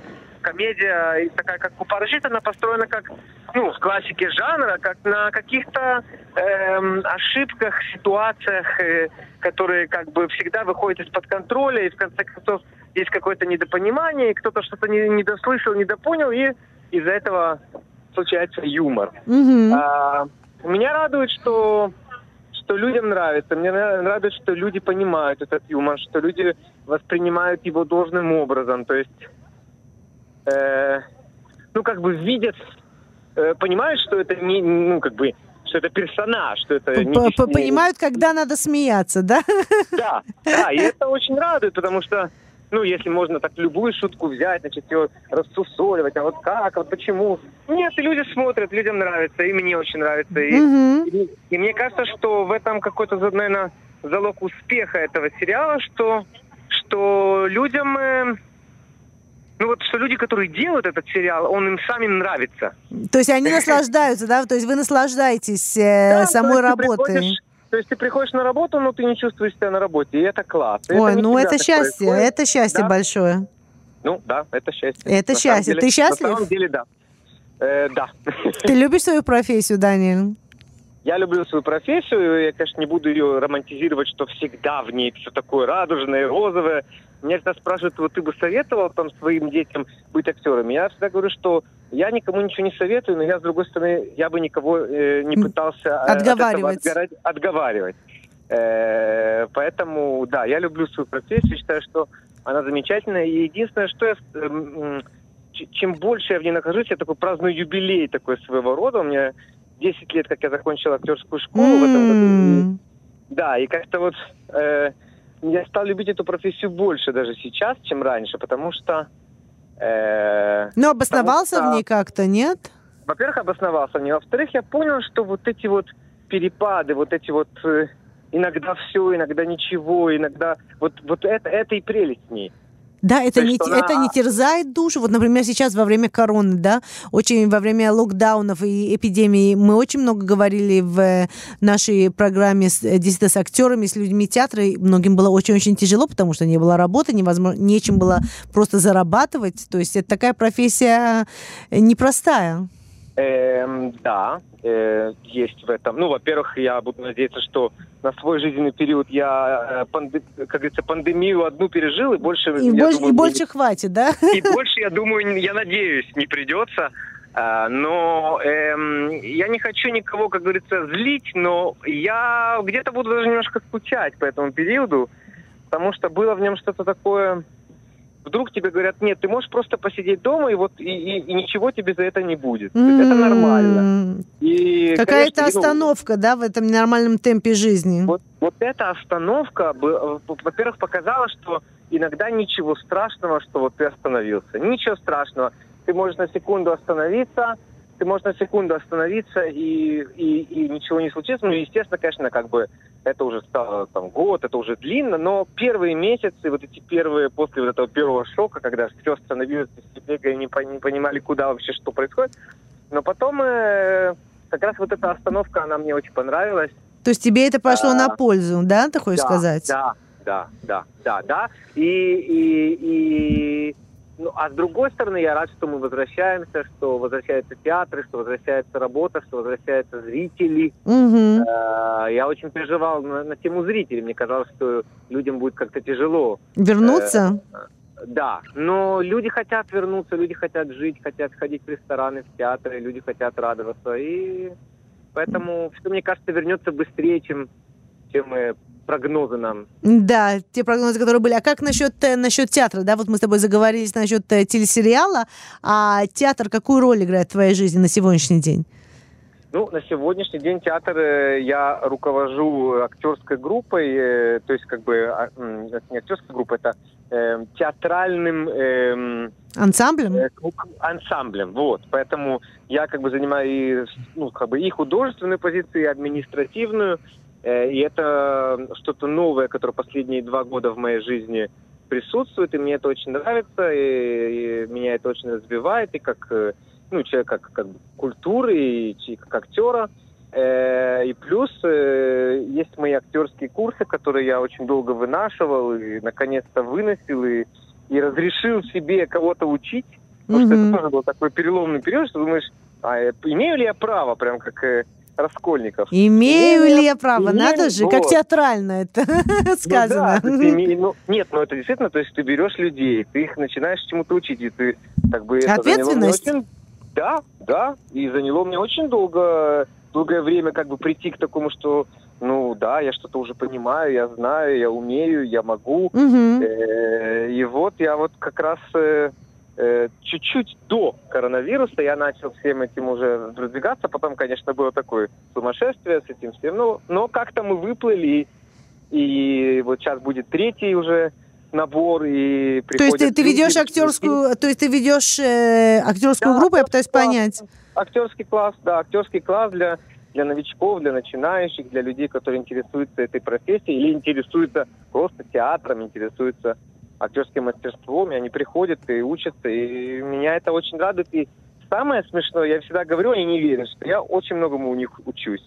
комедия такая, как Купаржит, она построена как, ну, в классике жанра, как на каких-то эм, ошибках, ситуациях, э, которые как бы всегда выходят из-под контроля, и в конце концов есть какое-то недопонимание, и кто-то что-то не, недослышал, недопонял, и из-за этого случается юмор. Mm-hmm. А, меня радует, что что людям нравится. Мне радует, что люди понимают этот юмор, что люди воспринимают его должным образом. То есть э, ну, как бы видят, э, понимают, что это не, ну, как бы, что это персонаж, что это не Понимают, когда надо смеяться, да? Да, да, и это очень радует, потому что, ну, если можно так любую шутку взять, значит, ее рассусоливать, а вот как, вот почему. Нет, и люди смотрят, людям нравится, и мне очень нравится. И, угу. и, и мне кажется, что в этом какой-то, наверное, залог успеха этого сериала, что, что людям... Э, ну вот что люди, которые делают этот сериал, он им самим нравится. То есть они наслаждаются, да? То есть вы наслаждаетесь э, да, самой работой. То есть ты приходишь на работу, но ты не чувствуешь себя на работе, и это класс. Ой, это ну это счастье, происходит. это счастье да? большое. Ну да, это счастье. Это на счастье. Деле, ты счастлив? На самом деле, да. Э, да. Ты любишь свою профессию, Даниэль? Я люблю свою профессию, я, конечно, не буду ее романтизировать, что всегда в ней все такое радужное, розовое. Меня всегда спрашивают, вот ты бы советовал там своим детям быть актерами? Я всегда говорю, что я никому ничего не советую, но я, с другой стороны, я бы никого э, не пытался э, отговаривать. От отговаривать. Э, поэтому, да, я люблю свою профессию, считаю, что она замечательная. И единственное, что я... Э, чем больше я в ней нахожусь, я такой праздную юбилей такой своего рода. У меня 10 лет, как я закончил актерскую школу mm. в этом году. Да, и как-то вот... Э, я стал любить эту профессию больше даже сейчас, чем раньше, потому что... Э, Но обосновался что, в ней как-то, нет? Во-первых, обосновался в ней. Во-вторых, я понял, что вот эти вот перепады, вот эти вот... Э, иногда все, иногда ничего, иногда... Вот, вот это, это и прелесть в ней. Да, это не, она... это не терзает душу. Вот, например, сейчас во время короны, да, очень во время локдаунов и эпидемии мы очень много говорили в нашей программе с, э, действительно с актерами, с людьми театра. И многим было очень-очень тяжело, потому что не было работы, невозможно, нечем было просто зарабатывать. То есть это такая профессия непростая. Эм, да, э, есть в этом. Ну, во-первых, я буду надеяться, что на свой жизненный период я, э, панде- как говорится, пандемию одну пережил, и больше... И, я больше, думаю, и больше хватит, да? и больше, я думаю, я надеюсь, не придется. А, Но эм, я не хочу никого, как говорится, злить, но я где-то буду даже немножко скучать по этому периоду, потому что было в нем что-то такое. Вдруг тебе говорят, нет, ты можешь просто посидеть дома, и вот и, и- и ничего тебе за это не будет. Есть Это нормально. И, Какая-то конечно, ну, остановка, да, в этом нормальном темпе жизни. вот, вот эта остановка, э, во-первых, показала, что иногда ничего страшного, что вот ты остановился. Ничего страшного. Ты можешь на секунду остановиться, ты можешь на секунду остановиться, и, и, и ничего не случится. Ну, естественно, конечно, как бы это уже стало там год, это уже длинно, но первые месяцы, вот эти первые, после вот этого первого шока, когда все остановилось, все бегали, не, не понимали, куда вообще, что происходит. Но потом э, как раз вот эта остановка, она мне очень понравилась. То есть тебе это пошло А, на пользу, да, ты хочешь Да, сказать? Да, да, да, да, да. И, и, и, а с другой стороны, я рад, что мы возвращаемся, что возвращаются театры, что возвращается работа, что возвращаются зрители. Э, Я очень переживал на, на тему зрителей. Мне казалось, что людям будет как-то тяжело. Вернуться? Да, но люди хотят вернуться, люди хотят жить, хотят ходить в рестораны, в театры, люди хотят радоваться. И поэтому все, мне кажется, вернется быстрее, чем, чем э, прогнозы нам Да, те прогнозы, которые были. А как насчет, э, насчет театра? Да, вот мы с тобой заговорились насчет э, телесериала. А театр какую роль играет в твоей жизни на сегодняшний день? Ну, на сегодняшний день театр э, я руковожу актерской группой, э, то есть как бы а, не актерская группа, это э, театральным эм, Ансамблем? э, ансамблем, вот. Поэтому я как бы занимаю и, ну, как бы и художественную позицию, и административную, Э, и это что-то новое, которое последние два года в моей жизни присутствует, и мне это очень нравится, и, и меня это очень развивает, и как э, ну, человека как, как культуры, и, чи- как актера. Э, и плюс э, есть мои актерские курсы, которые я очень долго вынашивал, и наконец-то выносил, и, и разрешил себе кого-то учить. Потому что Мгм. это тоже был такой переломный период, что думаешь, а э, имею ли я право, прям как э, Раскольников? Имею ли я право? имею, Надо же, как театрально это сказано. Ну, да, ты име- ну, нет, ну это действительно, то есть ты берешь людей, ты их начинаешь чему-то учить, и ты как бы... Ответственность? очень- Да, да, и заняло мне очень долго, долгое время как бы прийти к такому, что, ну да, я что-то уже понимаю, я знаю, я умею, я могу. Э, И вот я вот как раз э, чуть-чуть до коронавируса я начал всем этим уже продвигаться. Потом, конечно, было такое сумасшествие с этим всем. Ну, но как-то мы выплыли. И, и вот сейчас будет третий уже набор. И То есть ты, ты люди, ведешь актерскую, то есть ты ведешь э, актерскую Да, группу, я пытаюсь класс. понять. Актерский класс, да, актерский класс для, для новичков, для начинающих, для людей, которые интересуются этой профессией или интересуются просто театром, интересуются актерским мастерством, и они приходят и учатся, и меня это очень радует. И самое смешное, я всегда говорю, они не верят, что я очень многому у них учусь.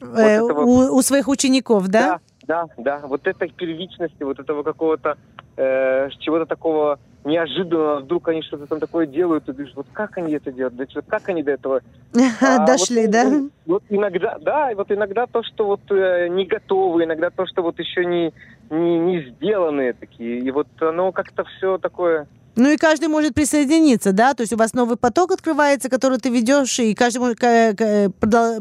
Э, это вот- у, у своих учеников, да? Да, да, да. Вот этой первичности, вот этого какого-то э, чего-то такого неожиданного, вдруг они что-то там такое делают, и ты говоришь, вот как они это делают, да как они до этого а Дошли, вот, да? Вот иногда, да, вот иногда то, что вот э, не готовы, иногда то, что вот еще не, не, не сделанные такие. И вот оно как-то все такое... Ну и каждый может присоединиться, да? То есть у вас новый поток открывается, который ты ведешь, и каждый может,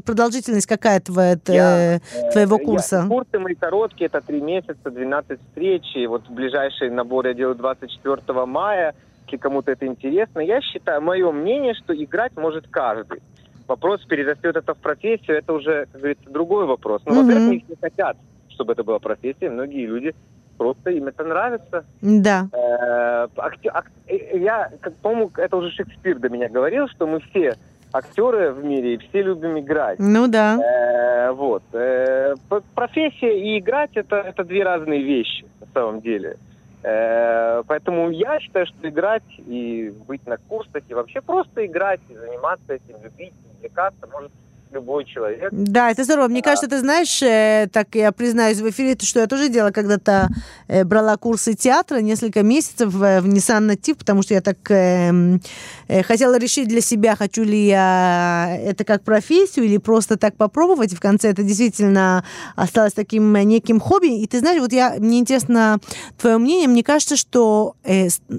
продолжительность какая твоя, т- Я, твоего Я- курса? курсы мои короткие, это три месяца, 12 встреч. И вот ближайший набор я делаю 24 мая. Если кому-то это интересно. Я считаю, мое мнение, что играть может каждый. Вопрос, перерастет это в профессию, это уже, как говорится, другой вопрос. Ну, Мгм. во-первых, не хотят, чтобы это была профессия. Многие люди просто им это нравится. Да. Э, ак- э, я, как, по-моему, это уже Шекспир до меня говорил, что мы все актеры в мире и все любим играть. Ну да. Э, вот. Э, профессия и играть это, это две разные вещи на самом деле. Э, поэтому я считаю, что играть и быть на курсах, и вообще просто играть, и заниматься этим, любить, увлекаться, может любой человек. Да, это здорово. Мне а... кажется, ты знаешь, э, так я признаюсь в эфире, что я тоже делала когда-то, э, брала курсы театра несколько месяцев э, в Nissan Native, потому что я так э, э, хотела решить для себя, хочу ли я это как профессию или просто так попробовать. И в конце это действительно осталось таким неким хобби. И ты знаешь, вот я, мне интересно твое мнение. Мне кажется, что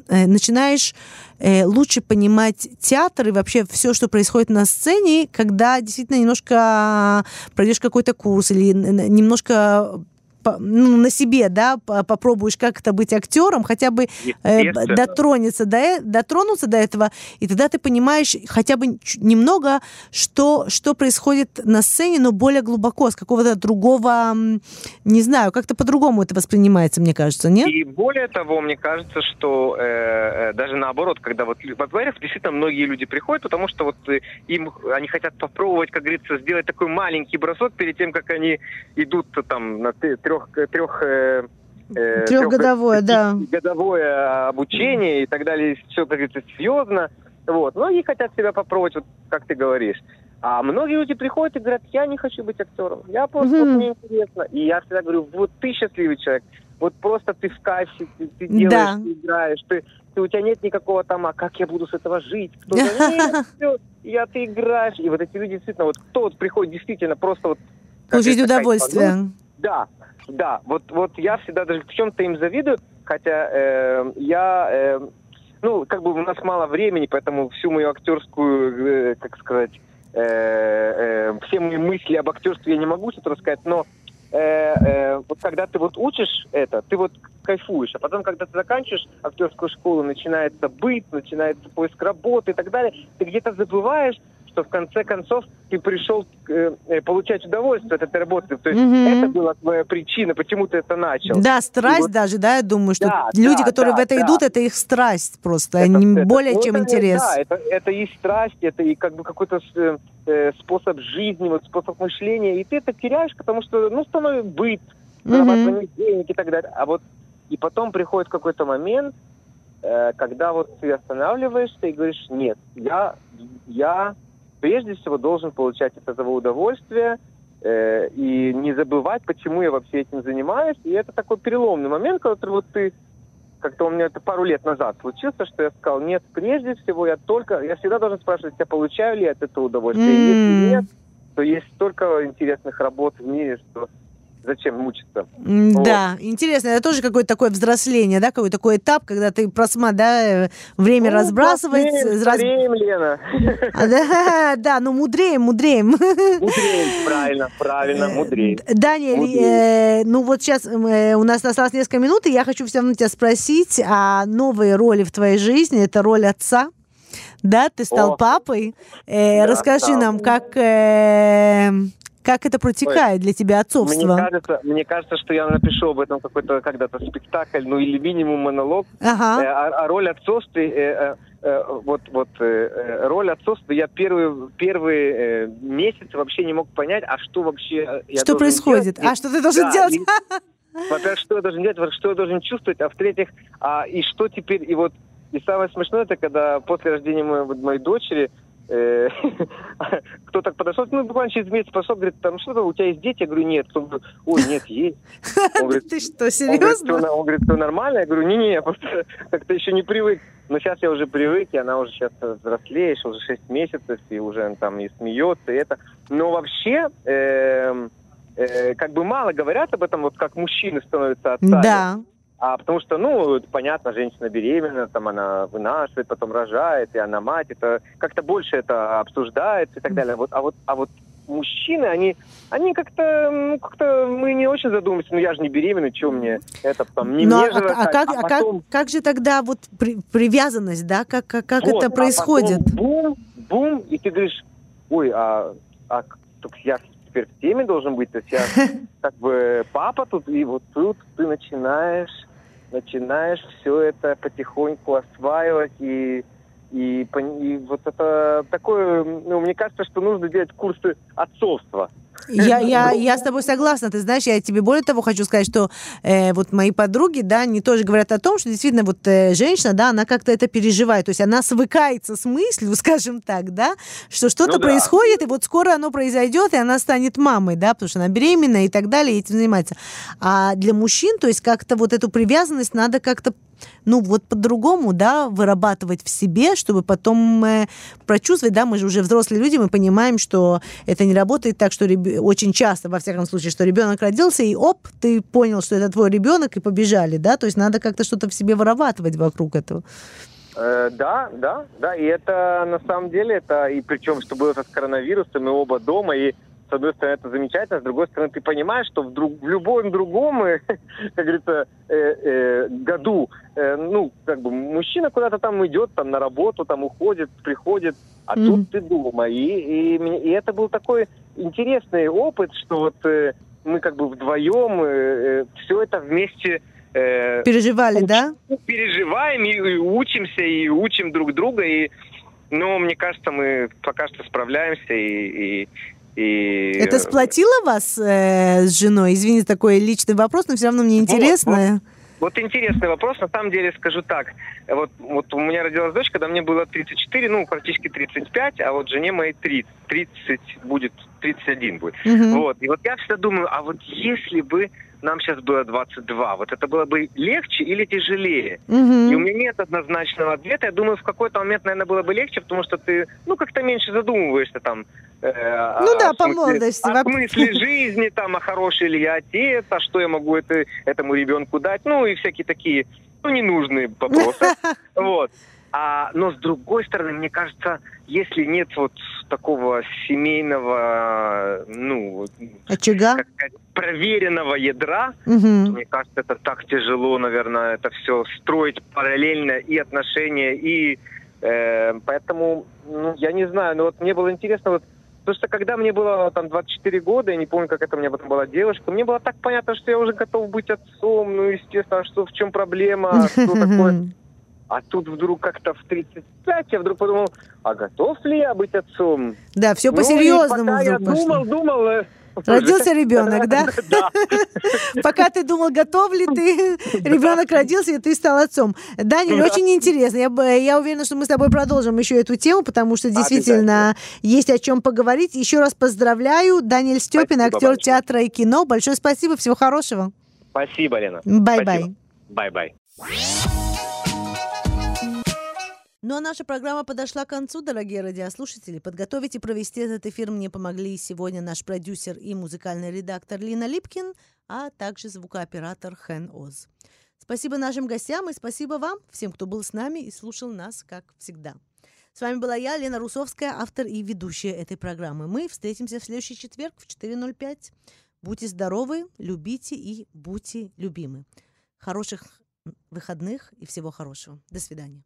начинаешь э, лучше понимать театр и вообще все, что происходит на сцене, когда действительно немножко пройдешь какой-то курс или немножко ну, на себе, да, попробуешь как это быть актером, хотя бы э, дотронуться до, э, дотронуться до этого, и тогда ты понимаешь хотя бы немного, что, что происходит на сцене, но более глубоко, с какого-то другого, не знаю, как-то по-другому это воспринимается, мне кажется, нет? И более того, мне кажется, что э, э даже наоборот, когда вот, во-первых, действительно многие люди приходят, потому что вот э, им, они хотят попробовать, как говорится, сделать такой маленький бросок перед тем, как они идут там на трех трех, трех э, э Трехгодовое, да. Годовое обучение и так далее, все, как говорится, серьезно. Вот. Многие хотят себя попробовать, вот как ты говоришь. А многие люди приходят и говорят, я не хочу быть актером, я просто, mm-hmm. мне интересно. И я всегда говорю, вот ты счастливый человек, вот просто ты в кайфе, ты, ты делаешь, да. ты играешь, ты, ты, у тебя нет никакого там, а как я буду с этого жить? Кто я ты играешь. И вот эти люди действительно, вот кто вот приходит действительно просто вот... Получить удовольствие. Да, да, вот, вот я всегда даже в чем-то им завидую, хотя э, я, э, ну, как бы у нас мало времени, поэтому всю мою актерскую, э, как сказать, э, э, все мои мысли об актерстве я не могу что-то рассказать, но э, э, вот когда ты вот учишь это, ты вот кайфуешь, а потом, когда ты заканчиваешь актерскую школу, начинается быт, начинается поиск работы и так далее, ты где-то забываешь, что в конце концов ты пришел э, э, получать удовольствие от этой работы. То есть mm-hmm. это была твоя причина, почему ты это начал. Да, страсть вот... даже, да, я думаю, что да, люди, да, которые да, в это да. идут, это их страсть просто, это, не это, более чем это, интерес. Да, это, это и страсть, это и как бы какой-то э, э, способ жизни, вот способ мышления, и ты это теряешь, потому что, ну, становится быт, зарабатывание mm-hmm. денег и так далее. А вот и потом приходит какой-то момент, э, когда вот ты останавливаешься и говоришь, нет, я, я прежде всего должен получать от этого удовольствие э, и не забывать, почему я вообще этим занимаюсь. И это такой переломный момент, который вот ты как-то у меня это пару лет назад случился, что я сказал, нет, прежде всего я только, я всегда должен спрашивать себя, получаю ли я от этого удовольствие. Mm-hmm. Если нет, то есть столько интересных работ в мире, что зачем мучиться? Да, вот. интересно, это тоже какое-то такое взросление, да, какой-то такой этап, когда ты просма, да, время ну, разбрасывать. Мудреем, раз... Лена. А, да, да, ну мудреем, мудреем. Мудреем, правильно, правильно, мудреем. Даниэль, э, ну вот сейчас э, у нас осталось несколько минут, и я хочу все равно тебя спросить о новой роли в твоей жизни, это роль отца. Да, ты стал О. папой. Э, да, расскажи да. нам, как э, как это протекает Ой, для тебя отцовство? Мне кажется, мне кажется, что я напишу об этом какой-то когда-то спектакль, ну или минимум монолог. Ага. Э, а, а роль отцовства, э, э, э, вот, вот э, э роль отцовства, я первый, первый э, месяц вообще не мог понять, а что вообще я Что происходит? Делать. А что ты должен да, делать? Во-первых, что я должен делать, что я должен чувствовать, а в-третьих, а, и что теперь, и вот, и самое смешное, это когда после рождения моей, моей дочери, Э, кто так подошел, ну, буквально через месяц пошел, говорит, там что-то, у тебя есть дети? Я говорю, нет. Он говорит, ой, нет, есть. Он говорит, Ты что, серьезно? Он говорит, все нормально? Я говорю, не-не, я просто как-то еще не привык. Но сейчас я уже привык, и она уже сейчас взрослеешь, уже 6 месяцев, и уже там и смеется, и это. Но вообще, эм, э, как бы мало говорят об этом, вот как мужчины становятся отцами. Да. А потому что, ну, понятно, женщина беременна, там она вынашивает, потом рожает, и она мать, это как-то больше это обсуждается и так далее. Вот, а вот, а вот мужчины, они, они как-то, ну, как-то мы не очень задумываемся, ну я же не беременна, что мне это там не Но, мне а, же, а, как, а, потом... как, как же тогда вот при, привязанность, да, как, как, как вот, это происходит? А бум, бум, и ты говоришь, ой, а, а я теперь в теме должен быть, то есть я как бы папа тут, и вот тут ты начинаешь, начинаешь все это потихоньку осваивать и и, и вот это такое, ну, мне кажется, что нужно делать курсы отцовства. Я, я, я с тобой согласна. Ты знаешь, я тебе более того хочу сказать, что э, вот мои подруги, да, они тоже говорят о том, что действительно вот э, женщина, да, она как-то это переживает. То есть она свыкается с мыслью, скажем так, да, что что-то Ну да. происходит, и вот скоро оно произойдет, и она станет мамой, да, потому что она беременна и так далее, и этим занимается. А для мужчин, то есть как-то вот эту привязанность надо как-то ну, вот по-другому, да, вырабатывать в себе, чтобы потом э, прочувствовать, да, мы же уже взрослые люди, мы понимаем, что это не работает так, что реб- очень часто, во всяком случае, что ребенок родился, и оп, ты понял, что это твой ребенок, и побежали, да, то есть надо как-то что-то в себе вырабатывать вокруг этого. Э, да, да, да, и это на самом деле, это и причем, что было с коронавирусом, мы оба дома, и с одной стороны это замечательно, с другой стороны ты понимаешь, что в, друг- в любом другом, э, как говорится, э, э, году, э, ну, как бы мужчина куда-то там идет, там на работу, там уходит, приходит, а Мгм. тут ты дома. И, и, и это был такой интересный опыт, что вот э, мы как бы вдвоем все это вместе э, Переживали, Уч- да? переживаем и, и учимся, и учим друг друга. И, ну, мне кажется, мы пока что справляемся. И, и, и- Это сплотило вас э, с женой? Извините, такой личный вопрос, но все равно мне интересно. Вот интересный вопрос. На самом деле скажу так. Вот, вот у меня родилась дочь, когда мне было 34, ну, практически 35, а вот жене моей 30, 30 будет, 31 будет. Мгм. Вот. И вот я всегда думаю, а вот если бы нам сейчас было 22, вот это было бы легче или тяжелее? Мгм. И у меня нет однозначного ответа. Я думаю, в какой-то момент, наверное, было бы легче, потому что ты, ну, как-то меньше задумываешься там. э, Ну о да, по смысле- молодости. О смысле жизни, там, а хороший ли я отец, а что я могу это, этому ребенку дать, ну, и всякие такие, ну, ненужные вопросы. Вот. А, но с другой стороны, мне кажется, если нет вот такого семейного, ну, Очага? как сказать, проверенного ядра, Мгм. мне кажется, это так тяжело, наверное, это все строить параллельно и отношения, и э, поэтому, ну, я не знаю, но вот мне было интересно, вот, потому что когда мне было там 24 года, я не помню, как это у меня потом была девушка, мне было так понятно, что я уже готов быть отцом, ну, естественно, а что в чем проблема, что такое. А тут вдруг как-то в 35 я вдруг подумал, а готов ли я быть отцом? Да, все Ну, по-серьезному пока я вдруг пошло. думал, думал... э, Родился ребенок, да? Да. Пока ты думал, готов ли ты, ребенок родился, и ты стал отцом. Даниль, Да. очень интересно. Я, б- я уверена, что мы с тобой продолжим еще эту тему, потому что действительно есть о чем поговорить. Еще раз поздравляю. Даниэль Степин, Спасибо актер большое. театра и кино. Большое спасибо, всего хорошего. Спасибо, Лена. Bye-bye. Bye-bye. Ну а наша программа подошла к концу, дорогие радиослушатели. Подготовить и провести этот эфир мне помогли сегодня наш продюсер и музыкальный редактор Лина Липкин, а также звукооператор Хэн Оз. Спасибо нашим гостям и спасибо вам, всем, кто был с нами и слушал нас, как всегда. С вами была я, Лена Русовская, автор и ведущая этой программы. Мы встретимся в следующий четверг в 4.05. Будьте здоровы, любите и будьте любимы. Хороших выходных и всего хорошего. До свидания.